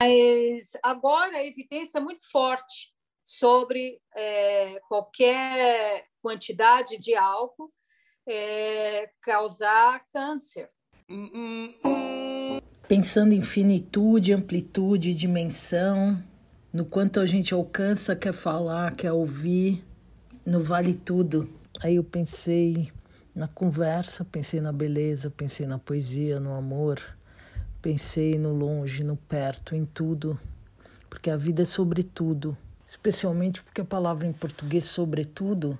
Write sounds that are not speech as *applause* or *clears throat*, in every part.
Mas agora a evidência é muito forte sobre é, qualquer quantidade de álcool é, causar câncer. Pensando em finitude, amplitude, dimensão, no quanto a gente alcança, quer falar, quer ouvir, no vale tudo. Aí eu pensei na conversa, pensei na beleza, pensei na poesia, no amor, pensei no longe, no perto, em tudo, porque a vida é sobre tudo especialmente porque a palavra em português sobretudo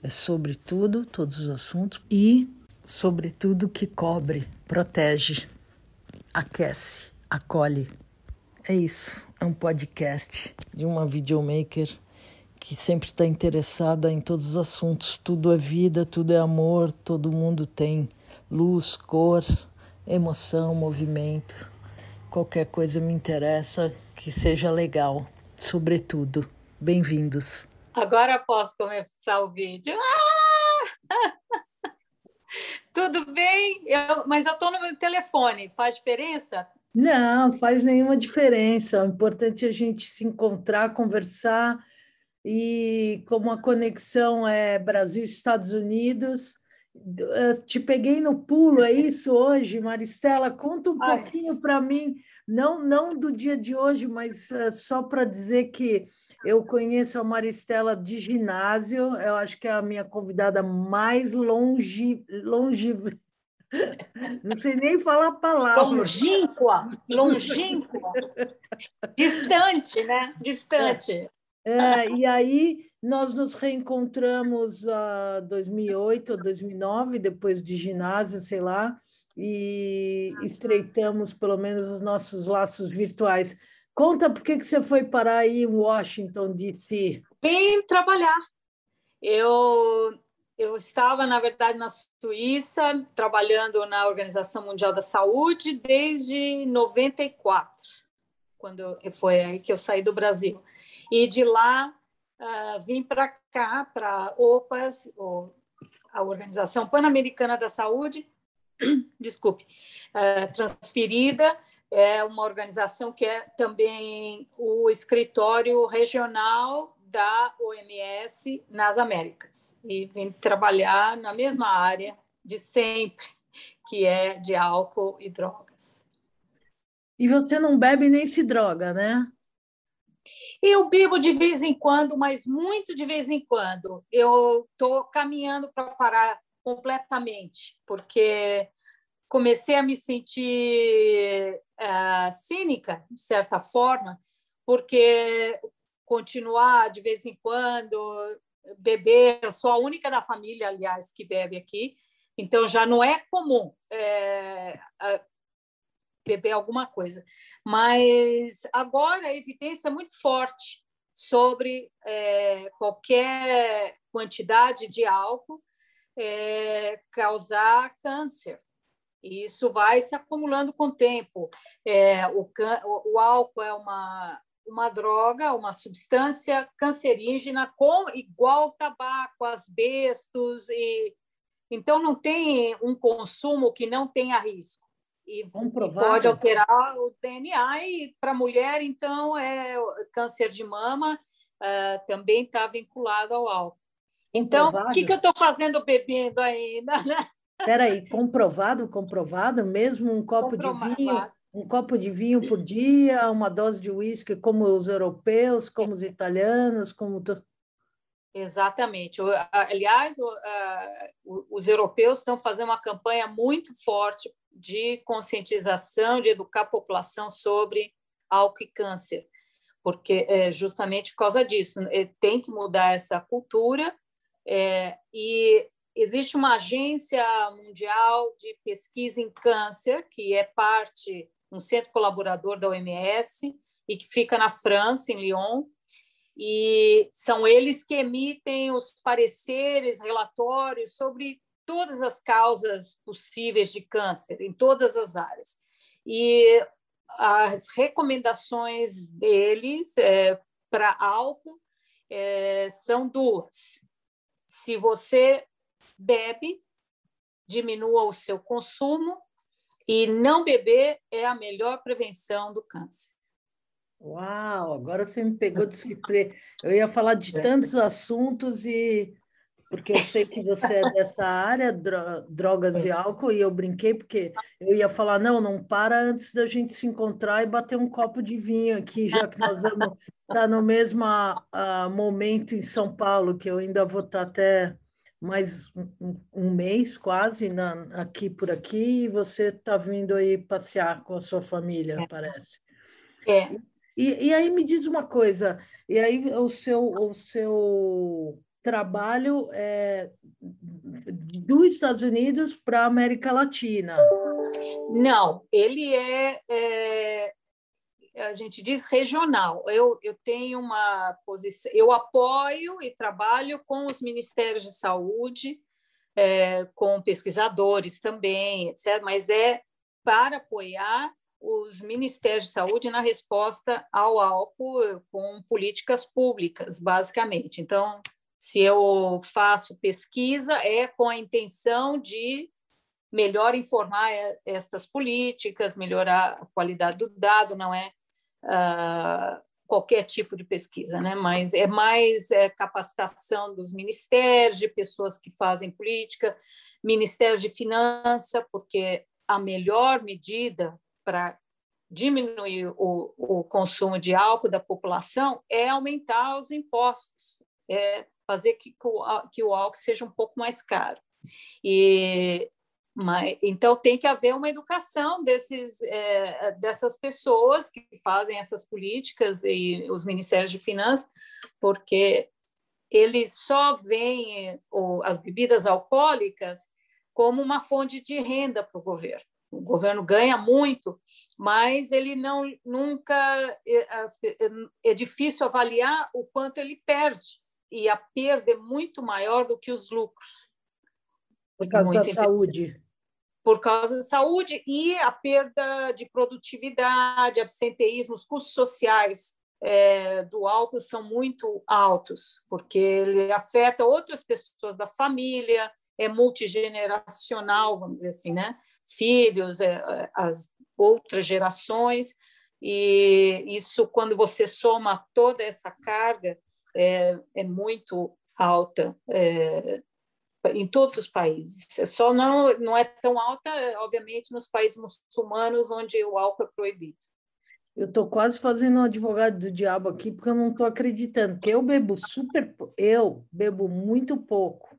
é sobretudo todos os assuntos e sobretudo que cobre, protege, aquece, acolhe. É isso, é um podcast de uma videomaker que sempre está interessada em todos os assuntos. Tudo é vida, tudo é amor, todo mundo tem luz, cor, emoção, movimento. Qualquer coisa me interessa que seja legal sobretudo. Bem-vindos. Agora posso começar o vídeo. Ah! *laughs* Tudo bem? Eu, mas eu estou no meu telefone. Faz diferença? Não, faz nenhuma diferença. O importante é a gente se encontrar, conversar. E como a conexão é Brasil-Estados Unidos, te peguei no pulo, é isso hoje, Maristela? Conta um *laughs* Ai. pouquinho para mim não, não do dia de hoje, mas uh, só para dizer que eu conheço a Maristela de ginásio, eu acho que é a minha convidada mais longe, longe *laughs* não sei nem falar a palavra. Longínqua, longínqua. *laughs* Distante, né? Distante. É, é, e aí nós nos reencontramos em uh, 2008 ou 2009, depois de ginásio, sei lá, e estreitamos pelo menos os nossos laços virtuais. Conta por que, que você foi parar aí em Washington, D.C. Vim trabalhar. Eu, eu estava, na verdade, na Suíça, trabalhando na Organização Mundial da Saúde desde 94, quando foi aí que eu saí do Brasil. E de lá uh, vim para cá, para OPAS, a Organização Pan-Americana da Saúde, *clears throat* desculpe, é, transferida, é uma organização que é também o escritório regional da OMS nas Américas e vem trabalhar na mesma área de sempre, que é de álcool e drogas. E você não bebe nem se droga, né? Eu bebo de vez em quando, mas muito de vez em quando. Eu estou caminhando para parar completamente, porque comecei a me sentir uh, cínica, de certa forma, porque continuar de vez em quando, beber, eu sou a única da família, aliás, que bebe aqui, então já não é comum é, beber alguma coisa. Mas agora a evidência é muito forte sobre é, qualquer quantidade de álcool é, causar câncer. E isso vai se acumulando com o tempo. É, o, o, álcool é uma, uma droga, uma substância cancerígena com igual tabaco, asbestos e então não tem um consumo que não tenha risco e, pode alterar o DNA e para a mulher então é câncer de mama uh, também está vinculado ao álcool. Então, o que, que eu estou fazendo bebendo ainda? *laughs* Né? Peraí, comprovado, comprovado, mesmo um copo de vinho, um copo de vinho por dia, uma dose de uísque, como os europeus, como os italianos, como Exatamente. Aliás, os europeus estão fazendo uma campanha muito forte de conscientização, de educar a população sobre álcool e câncer, porque é justamente por causa disso é, tem que mudar essa cultura é, e existe uma agência mundial de pesquisa em câncer, que é parte, um centro colaborador da OMS, e que fica na França, em Lyon, e são eles que emitem os pareceres, relatórios sobre todas as causas possíveis de câncer, em todas as áreas. E as recomendações deles é, para álcool é, são duas. Se você bebe, diminua o seu consumo e não beber é a melhor prevenção do câncer. Uau, agora você me pegou de surpresa. Eu ia falar de tantos assuntos e porque eu sei que você é dessa área, drogas e álcool, e eu brinquei porque eu ia falar, não, não para antes da gente se encontrar e bater um copo de vinho aqui, já que nós vamos estar tá no mesmo uh, momento em São Paulo, que eu ainda vou estar tá até mais um, um mês quase na, aqui por aqui, e você está vindo aí passear com a sua família, é. parece. É. E, e aí me diz uma coisa, e aí o seu, o seu trabalho é, dos Estados Unidos para a América Latina. Não, ele é, é, a gente diz regional. Eu, eu tenho uma posição, eu apoio e trabalho com os ministérios de saúde, é, com pesquisadores também, etc. Mas é para apoiar os ministérios de saúde na resposta ao álcool com políticas públicas, basicamente. Então, se eu faço pesquisa, é com a intenção de melhor informar estas políticas, melhorar a qualidade do dado, não é uh, qualquer tipo de pesquisa, né? mas é mais é, capacitação dos ministérios, de pessoas que fazem política, ministérios de finança, porque a melhor medida para diminuir o, o consumo de álcool da população é aumentar os impostos, é fazer que, que o álcool seja um pouco mais caro. E, mas, então, tem que haver uma educação desses, é, dessas pessoas que fazem essas políticas e os ministérios de finanças, porque eles só veem as bebidas alcoólicas como uma fonte de renda para o governo. O governo ganha muito, mas ele não nunca é, é difícil avaliar o quanto ele perde e a perda é muito maior do que os lucros. Por causa muito da saúde. Por causa da saúde e a perda de produtividade, absenteísmo, os custos sociais é, do álcool são muito altos, porque ele afeta outras pessoas da família, é multigeneracional, vamos dizer assim, né? Filhos, é, é as outras gerações, e isso, quando você soma toda essa carga, é, é muito alta é, em todos os países. Só não, não é tão alta, obviamente, nos países muçulmanos, onde o álcool é proibido. Eu estou quase fazendo um advogado do diabo aqui, porque eu não estou acreditando, que eu bebo super... Eu bebo muito pouco.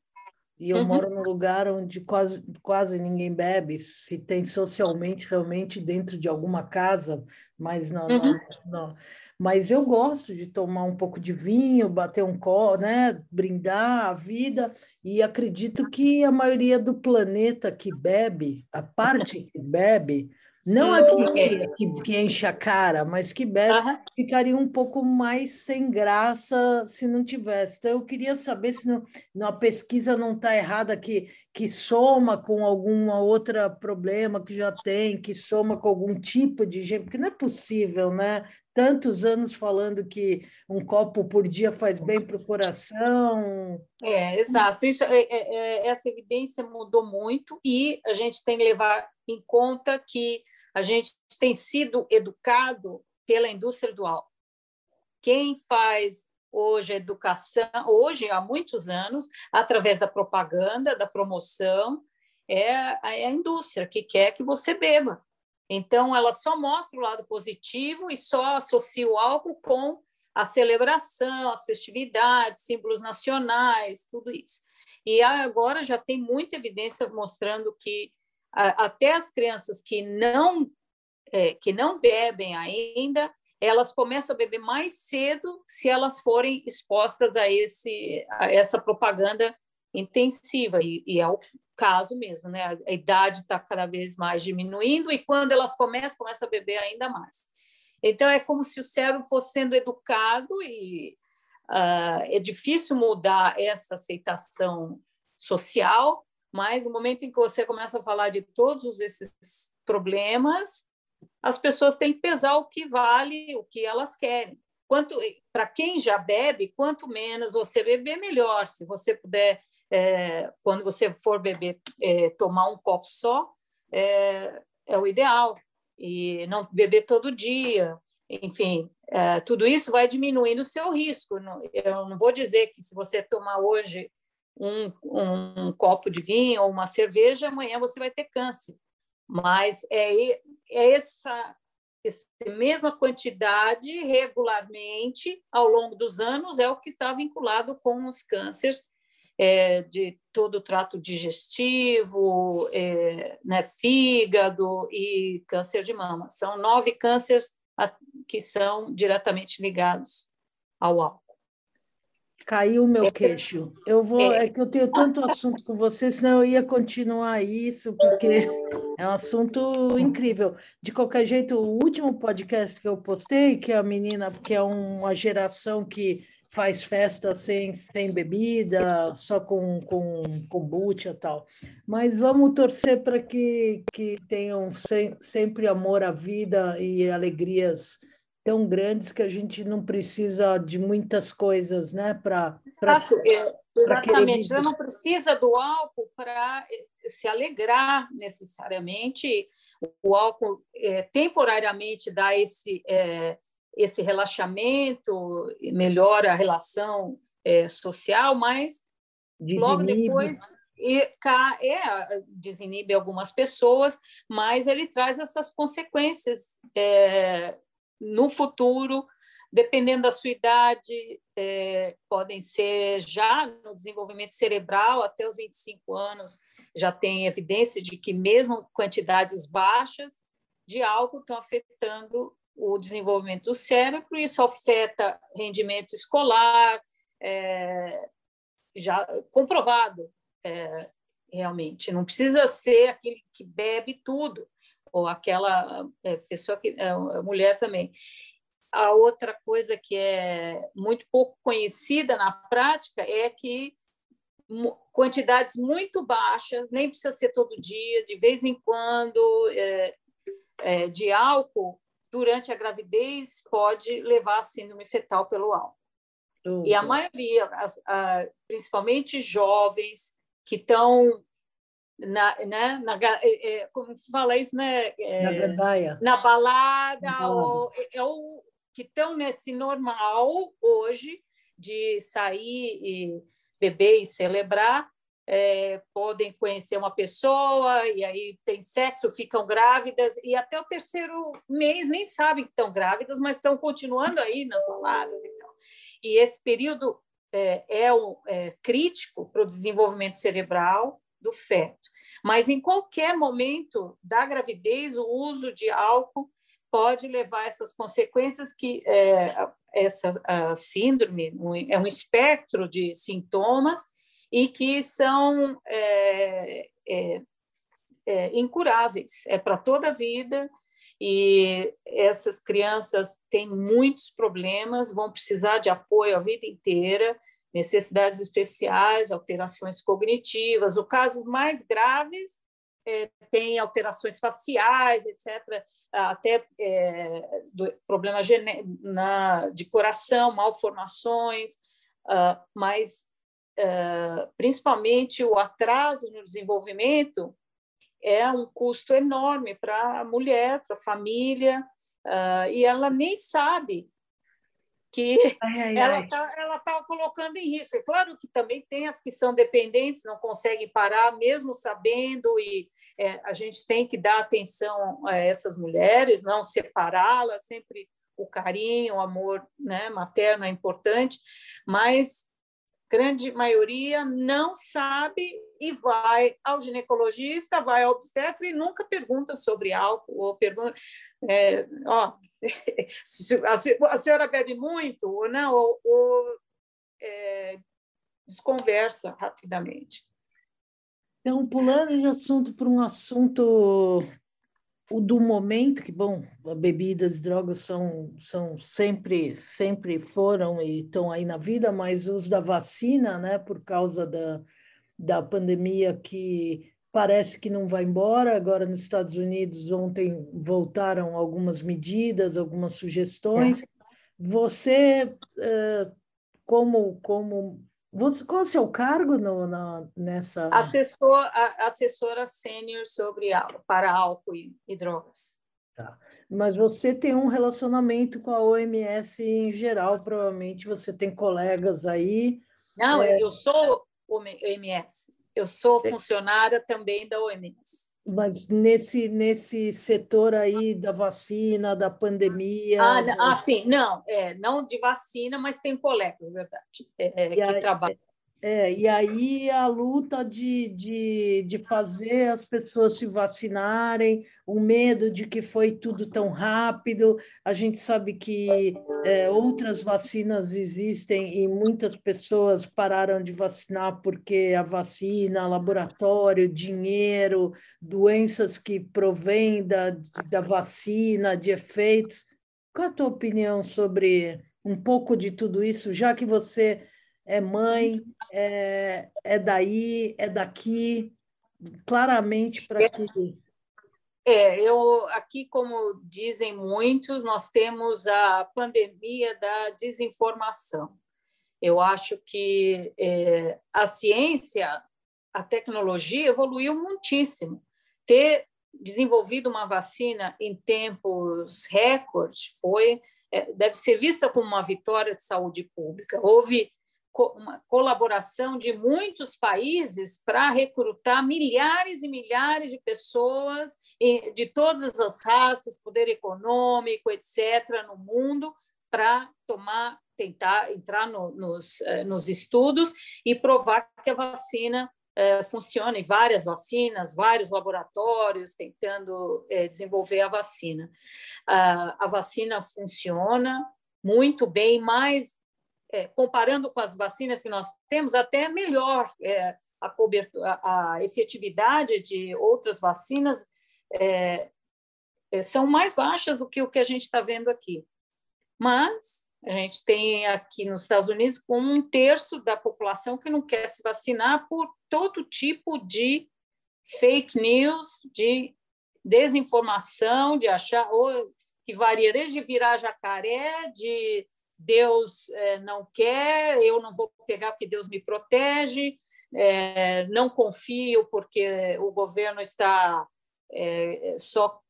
E eu uhum. moro num lugar onde quase, quase ninguém bebe, se tem socialmente, realmente, dentro de alguma casa, mas não, uhum. não, não mas eu gosto de tomar um pouco de vinho, bater um copo, né, brindar a vida, e acredito que a maioria do planeta que bebe, a parte que bebe, não aqui que, que, que, enche a cara, mas que bebe, uhum. ficaria um pouco mais sem graça se não tivesse. Então, eu queria saber se não, a pesquisa não está errada, que, que soma com alguma outra problema que já tem, que soma com algum tipo de gente, porque não é possível, né? Tantos anos falando que um copo por dia faz bem para o coração. É, exato. Isso, é, é, é, essa evidência mudou muito e a gente tem que levar em conta que a gente tem sido educado pela indústria do álcool. Quem faz hoje a educação, hoje há muitos anos, através da propaganda, da promoção, é a, é a indústria que quer que você beba. Então, ela só mostra o lado positivo e só associa o álcool com a celebração, as festividades, símbolos nacionais, tudo isso. E agora já tem muita evidência mostrando que até as crianças que não é, que não bebem ainda, elas começam a beber mais cedo se elas forem expostas a esse a essa propaganda intensiva e, e é o caso mesmo, né? A, a idade está cada vez mais diminuindo e quando elas começam, começam a beber ainda mais. Então é como se o cérebro fosse sendo educado e uh, é difícil mudar essa aceitação social, mas no momento em que você começa a falar de todos esses problemas, as pessoas têm que pesar o que vale, o que elas querem. Quanto para quem já bebe, quanto menos você beber, melhor. Se você puder, é, quando você for beber, é, tomar um copo só, é, é, o ideal. E não beber todo dia. Enfim, é, tudo isso vai diminuindo o seu risco. Eu não vou dizer que se você tomar hoje um, um, copo de vinho ou uma cerveja, amanhã você vai ter câncer. Mas é, é essa, essa mesma quantidade regularmente ao longo dos anos é o que está vinculado com os cânceres é, de todo o trato digestivo, é, né, fígado e câncer de mama. São nove cânceres que são diretamente ligados ao álcool. Caiu o meu é. queixo. Eu vou, é. é que eu tenho tanto assunto com você, senão eu ia continuar isso, porque é um assunto incrível. De qualquer jeito, o último podcast que eu postei, que é a menina, que é uma geração que faz festa sem, sem bebida, só com, com kombucha e tal. Mas vamos torcer para que, que tenham sem, sempre amor à vida e alegrias tão grandes que a gente não precisa de muitas coisas, né? Para é, Exatamente, você não precisa do álcool para eh, se alegrar necessariamente. O álcool é, temporariamente dá esse, é, esse relaxamento, melhora a relação é, social, mas desinibe. logo depois e, é, desinibe algumas pessoas, mas ele traz essas consequências é, no futuro, dependendo da sua idade, é, podem ser já no desenvolvimento cerebral, até os 25 anos, já tem evidência de que, mesmo quantidades baixas de álcool, estão afetando o desenvolvimento do cérebro, isso afeta rendimento escolar, é, já comprovado é, realmente. Não precisa ser aquele que bebe tudo, ou aquela é, pessoa que é mulher também. A outra coisa que é muito pouco conhecida na prática é que quantidades muito baixas, nem precisa ser todo dia, de vez em quando, é, é, de álcool durante a gravidez pode levar a síndrome fetal pelo álcool. Uhum. E a maioria, principalmente jovens que estão na, né, na, é, é, como fala isso, né? É, na gandaia. Na balada, na ou, é, ou que estão nesse normal hoje de sair e beber e celebrar, é, podem conhecer uma pessoa e aí tem sexo, ficam grávidas e até o terceiro mês nem sabem que estão grávidas, mas estão continuando aí nas baladas e tal. E esse período é, é, é crítico para o desenvolvimento cerebral do feto. Mas em qualquer momento da gravidez, o uso de álcool pode levar a essas consequências que é, essa síndrome é um espectro de sintomas e que são é, é, é incuráveis, é para toda a vida e essas crianças têm muitos problemas, vão precisar de apoio a vida inteira necessidades especiais, alterações cognitivas. O caso mais graves é, tem alterações faciais, etc., até é, do, problemas na, de coração, malformações, uh, mas uh, principalmente o atraso no desenvolvimento é um custo enorme para a mulher, para a família, uh, e ela nem sabe que ai, ai, ela está tá colocando em risco. É claro que também tem as que são dependentes, não conseguem parar, mesmo sabendo, e é, a gente tem que dar atenção a essas mulheres, não separá-las, sempre o carinho, o amor né, materno é importante, mas grande maioria não sabe e vai ao ginecologista, vai ao obstetra e nunca pergunta sobre álcool, ou pergunta, é, ó, *laughs* a senhora bebe muito ou não, ou, ou é, desconversa rapidamente. Então, pulando de assunto para um assunto o do momento, que, bom, bebidas e drogas são, são sempre, sempre foram e estão aí na vida, mas os da vacina, né, por causa da, da pandemia que parece que não vai embora. Agora, nos Estados Unidos, ontem voltaram algumas medidas, algumas sugestões. É. Você, como, como você, qual é o seu cargo no, na, nessa? Assessor, assessora sênior sobre para álcool e, e drogas. Tá. Mas você tem um relacionamento com a OMS em geral, provavelmente você tem colegas aí. Não, é... eu sou OMS, eu sou é. funcionária também da OMS. Mas nesse, nesse setor aí da vacina, da pandemia. Ah, ah sim, não, é, não de vacina, mas tem colegas, verdade, é, é que aí, trabalham. É, e aí a luta de, de, de fazer as pessoas se vacinarem, o medo de que foi tudo tão rápido. A gente sabe que é, outras vacinas existem e muitas pessoas pararam de vacinar porque a vacina, laboratório, dinheiro, doenças que provêm da, da vacina, de efeitos. Qual a tua opinião sobre um pouco de tudo isso, já que você é mãe, é, é daí, é daqui, claramente para que. É, eu aqui, como dizem muitos, nós temos a pandemia da desinformação. Eu acho que é, a ciência, a tecnologia evoluiu muitíssimo. Ter desenvolvido uma vacina em tempos recordes foi é, deve ser vista como uma vitória de saúde pública. Houve uma colaboração de muitos países para recrutar milhares e milhares de pessoas de todas as raças, poder econômico, etc., no mundo, para tomar, tentar entrar no, nos, eh, nos estudos e provar que a vacina eh, funciona, em várias vacinas, vários laboratórios tentando eh, desenvolver a vacina. Uh, a vacina funciona muito bem, mais é, comparando com as vacinas que nós temos, até melhor é, a, cobertura, a, efetividade de outras vacinas é, é, são mais baixas do que o que a gente está vendo aqui. Mas a gente tem aqui nos Estados Unidos como um terço da população que não quer se vacinar por todo tipo de fake news, de desinformação, de achar ou que varia desde virar jacaré, de Deus é, não quer, eu não vou pegar porque Deus me protege, é, não confio porque o governo está é, só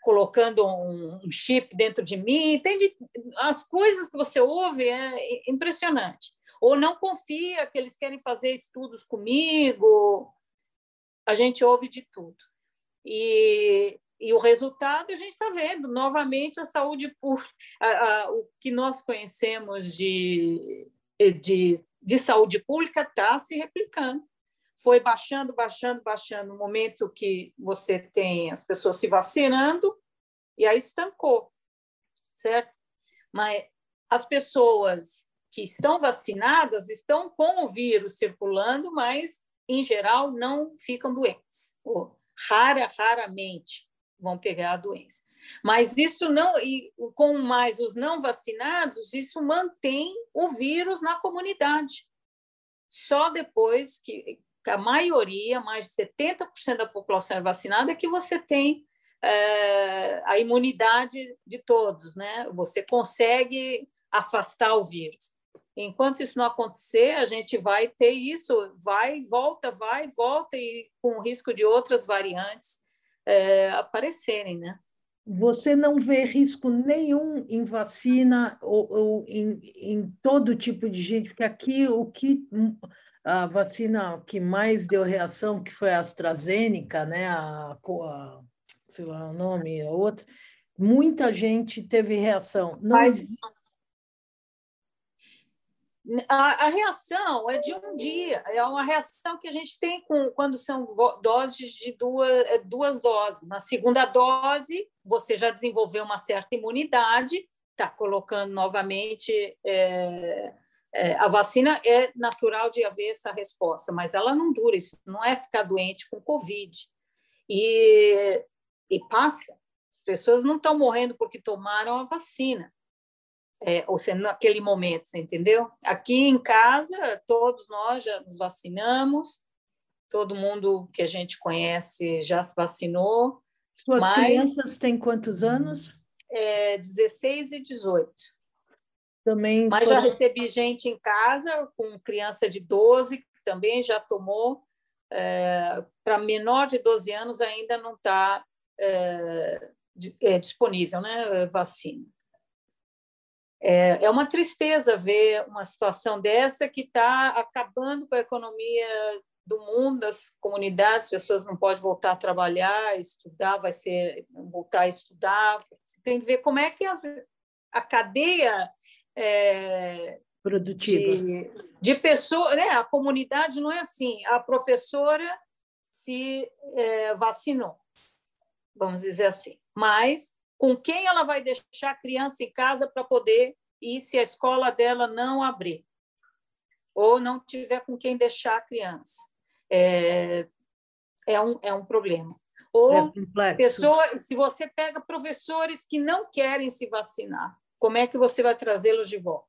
colocando um chip dentro de mim, entende? As coisas que você ouve é impressionante. Ou não confia que eles querem fazer estudos comigo. A gente ouve de tudo. E e o resultado a gente está vendo novamente a saúde pública, *laughs* o que nós conhecemos de, de, de saúde pública está se replicando. Foi baixando, baixando, baixando no momento que você tem as pessoas se vacinando e aí estancou, certo? Mas as pessoas que estão vacinadas estão com o vírus circulando, mas em geral não ficam doentes, ou rara, raramente vão pegar a doença. Mas isso não, e com mais os não vacinados, isso mantém o vírus na comunidade. Só depois que a maioria, mais de 70% da população é vacinada, é que você tem é, a imunidade de todos, né? Você consegue afastar o vírus. Enquanto isso não acontecer, a gente vai ter isso, vai, volta, vai, volta, e com risco de outras variantes é, aparecerem, né? Você não vê risco nenhum em vacina ou, ou em, em, todo tipo de gente, porque aqui o que a vacina que mais deu reação, que foi a AstraZeneca, né? A, a sei lá o nome, a outra, muita gente teve reação. Não Mas a, a, reação é de um dia, é uma reação que a gente tem com, quando são doses de duas, é, duas doses. Na segunda dose, você já desenvolveu uma certa imunidade, está colocando novamente. É, é, a vacina é natural de haver essa resposta, mas ela não dura, isso não é ficar doente com Covid. E, e passa. As pessoas não estão morrendo porque tomaram a vacina é, ou seja, naquele momento, você entendeu? Aqui em casa, todos nós já nos vacinamos, todo mundo que a gente conhece já se vacinou. Suas mas, crianças têm quantos anos? É, 16 e 18. Também mas foram... já recebi gente em casa com criança de 12 que também já tomou. É, Para menor de 12 anos ainda não está é, é, disponível, né, vacina. É, é uma tristeza ver uma situação dessa que está acabando com a economia do mundo, das comunidades, as pessoas não podem voltar a trabalhar, estudar, vai ser voltar a estudar. Você tem que ver como é que as, a cadeia é, produtiva de, de pessoas, né? A comunidade não é assim. A professora se é, vacinou, vamos dizer assim, mas com quem ela vai deixar a criança em casa para poder ir se a escola dela não abrir ou não tiver com quem deixar a criança é, é, um, é um problema. Ou é pessoa, se você pega professores que não querem se vacinar, como é que você vai trazê-los de volta?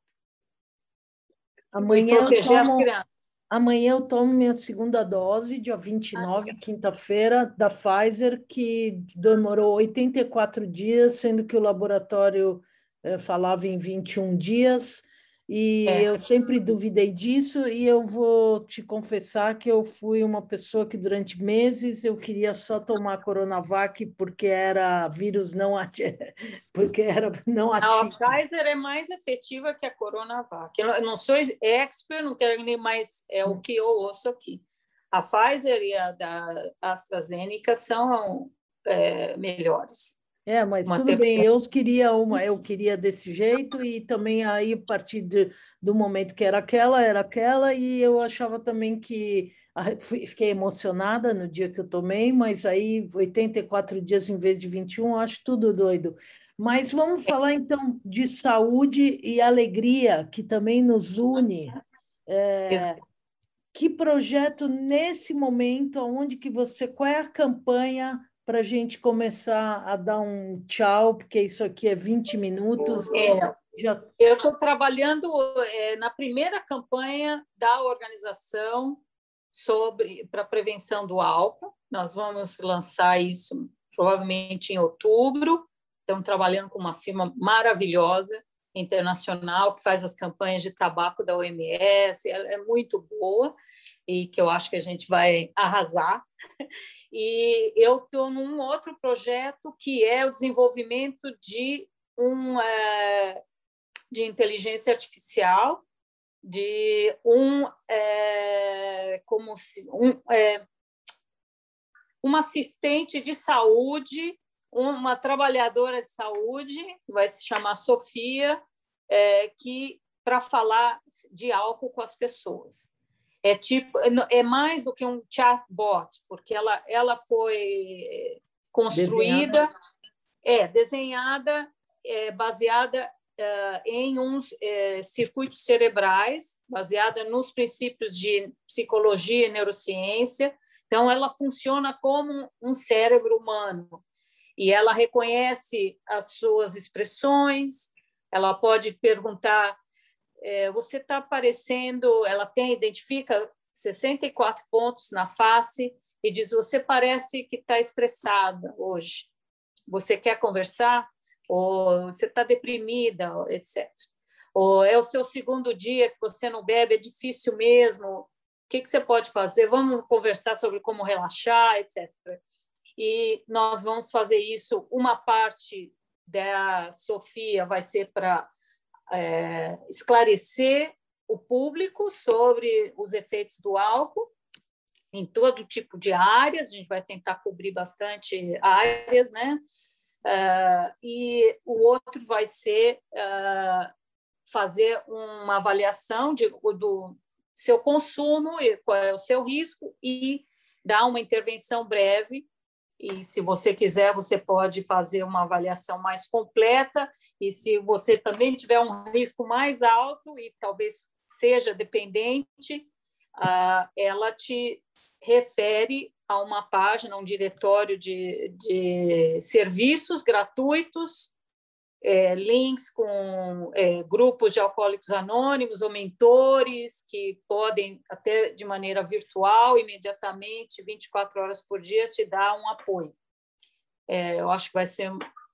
Amanhã proteger tomo, as crianças. Amanhã eu tomo minha segunda dose, dia 29, ah, quinta-feira, da Pfizer, que demorou 84 dias, sendo que o laboratório eh, falava em 21 dias. E é. eu sempre duvidei disso e eu vou te confessar que eu fui uma pessoa que durante meses eu queria só tomar Coronavac porque era vírus não ativo, *laughs* porque era não ativo. a Pfizer é mais efetiva que a Coronavac. Eu não sou expert, não quero nem mais é o que eu ouço aqui. A Pfizer e a da AstraZeneca são é, melhores. É, mas uma tudo bem, eu queria uma, eu queria desse jeito, e também aí, a partir de, do momento que era aquela, era aquela, e eu achava também que fiquei emocionada no dia que eu tomei, mas aí 84 dias em vez de 21, acho tudo doido. Mas vamos falar então de saúde e alegria, que também nos une. É, que projeto nesse momento, onde que você, qual é a campanha para a gente começar a dar um tchau, porque isso aqui é 20 minutos. É, Já... Eu estou trabalhando é, na primeira campanha da organização sobre para prevenção do álcool. Nós vamos lançar isso provavelmente em outubro. Estamos trabalhando com uma firma maravilhosa internacional que faz as campanhas de tabaco da OMS. Ela é muito boa e que eu acho que a gente vai arrasar. E eu estou num outro projeto que é o desenvolvimento de um é, de inteligência artificial, de um é, como se um, é, uma assistente de saúde, uma trabalhadora de saúde, vai se chamar Sofia, que para falar de álcool com as pessoas é tipo é mais do que um chatbot, porque ela, ela foi construída, desenhada. é desenhada, é, baseada uh, em uns é, circuitos cerebrais, baseada nos princípios de psicologia e neurociência. Então, ela funciona como um cérebro humano e ela reconhece as suas expressões. Ela pode perguntar é, você está aparecendo, ela tem, identifica 64 pontos na face e diz: Você parece que está estressada hoje. Você quer conversar? Ou você está deprimida, etc. Ou é o seu segundo dia que você não bebe, é difícil mesmo. O que, que você pode fazer? Vamos conversar sobre como relaxar, etc. E nós vamos fazer isso. Uma parte da Sofia vai ser para é, esclarecer o público sobre os efeitos do álcool em todo tipo de áreas, a gente vai tentar cobrir bastante áreas, né? Uh, e o outro vai ser uh, fazer uma avaliação de, do seu consumo e qual é o seu risco e dar uma intervenção breve e se você quiser, você pode fazer uma avaliação mais completa, e se você também tiver um risco mais alto e talvez seja dependente, uh, ela te refere a uma página, um diretório de, de serviços gratuitos é, links com é, grupos de alcoólicos anônimos ou mentores que podem, até de maneira virtual, imediatamente, 24 horas por dia, te dar um apoio. É, eu acho que vai ser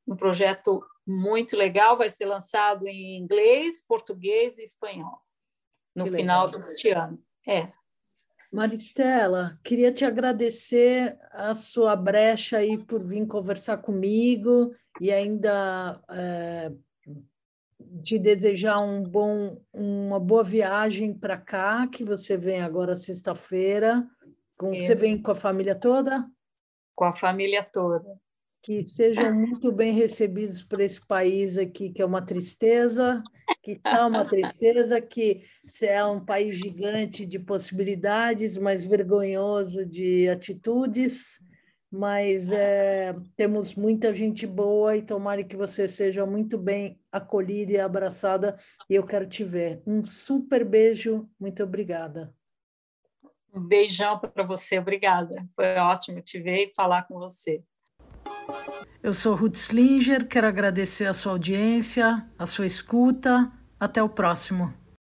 um projeto muito legal, vai ser lançado em inglês, português e espanhol no que final legal. deste ano. É. Maristela, queria te agradecer a sua brecha aí por vir conversar comigo e ainda é, te desejar um bom, uma boa viagem para cá, que você vem agora sexta-feira. Você vem com a família toda? Com a família toda. Que sejam muito bem recebidos por esse país aqui, que é uma tristeza, que está uma tristeza, que é um país gigante de possibilidades, mas vergonhoso de atitudes mas é, temos muita gente boa e tomara que você seja muito bem acolhida e abraçada e eu quero te ver. Um super beijo, muito obrigada. Um beijão para você, obrigada. Foi ótimo te ver e falar com você. Eu sou Ruth Slinger, quero agradecer a sua audiência, a sua escuta. Até o próximo.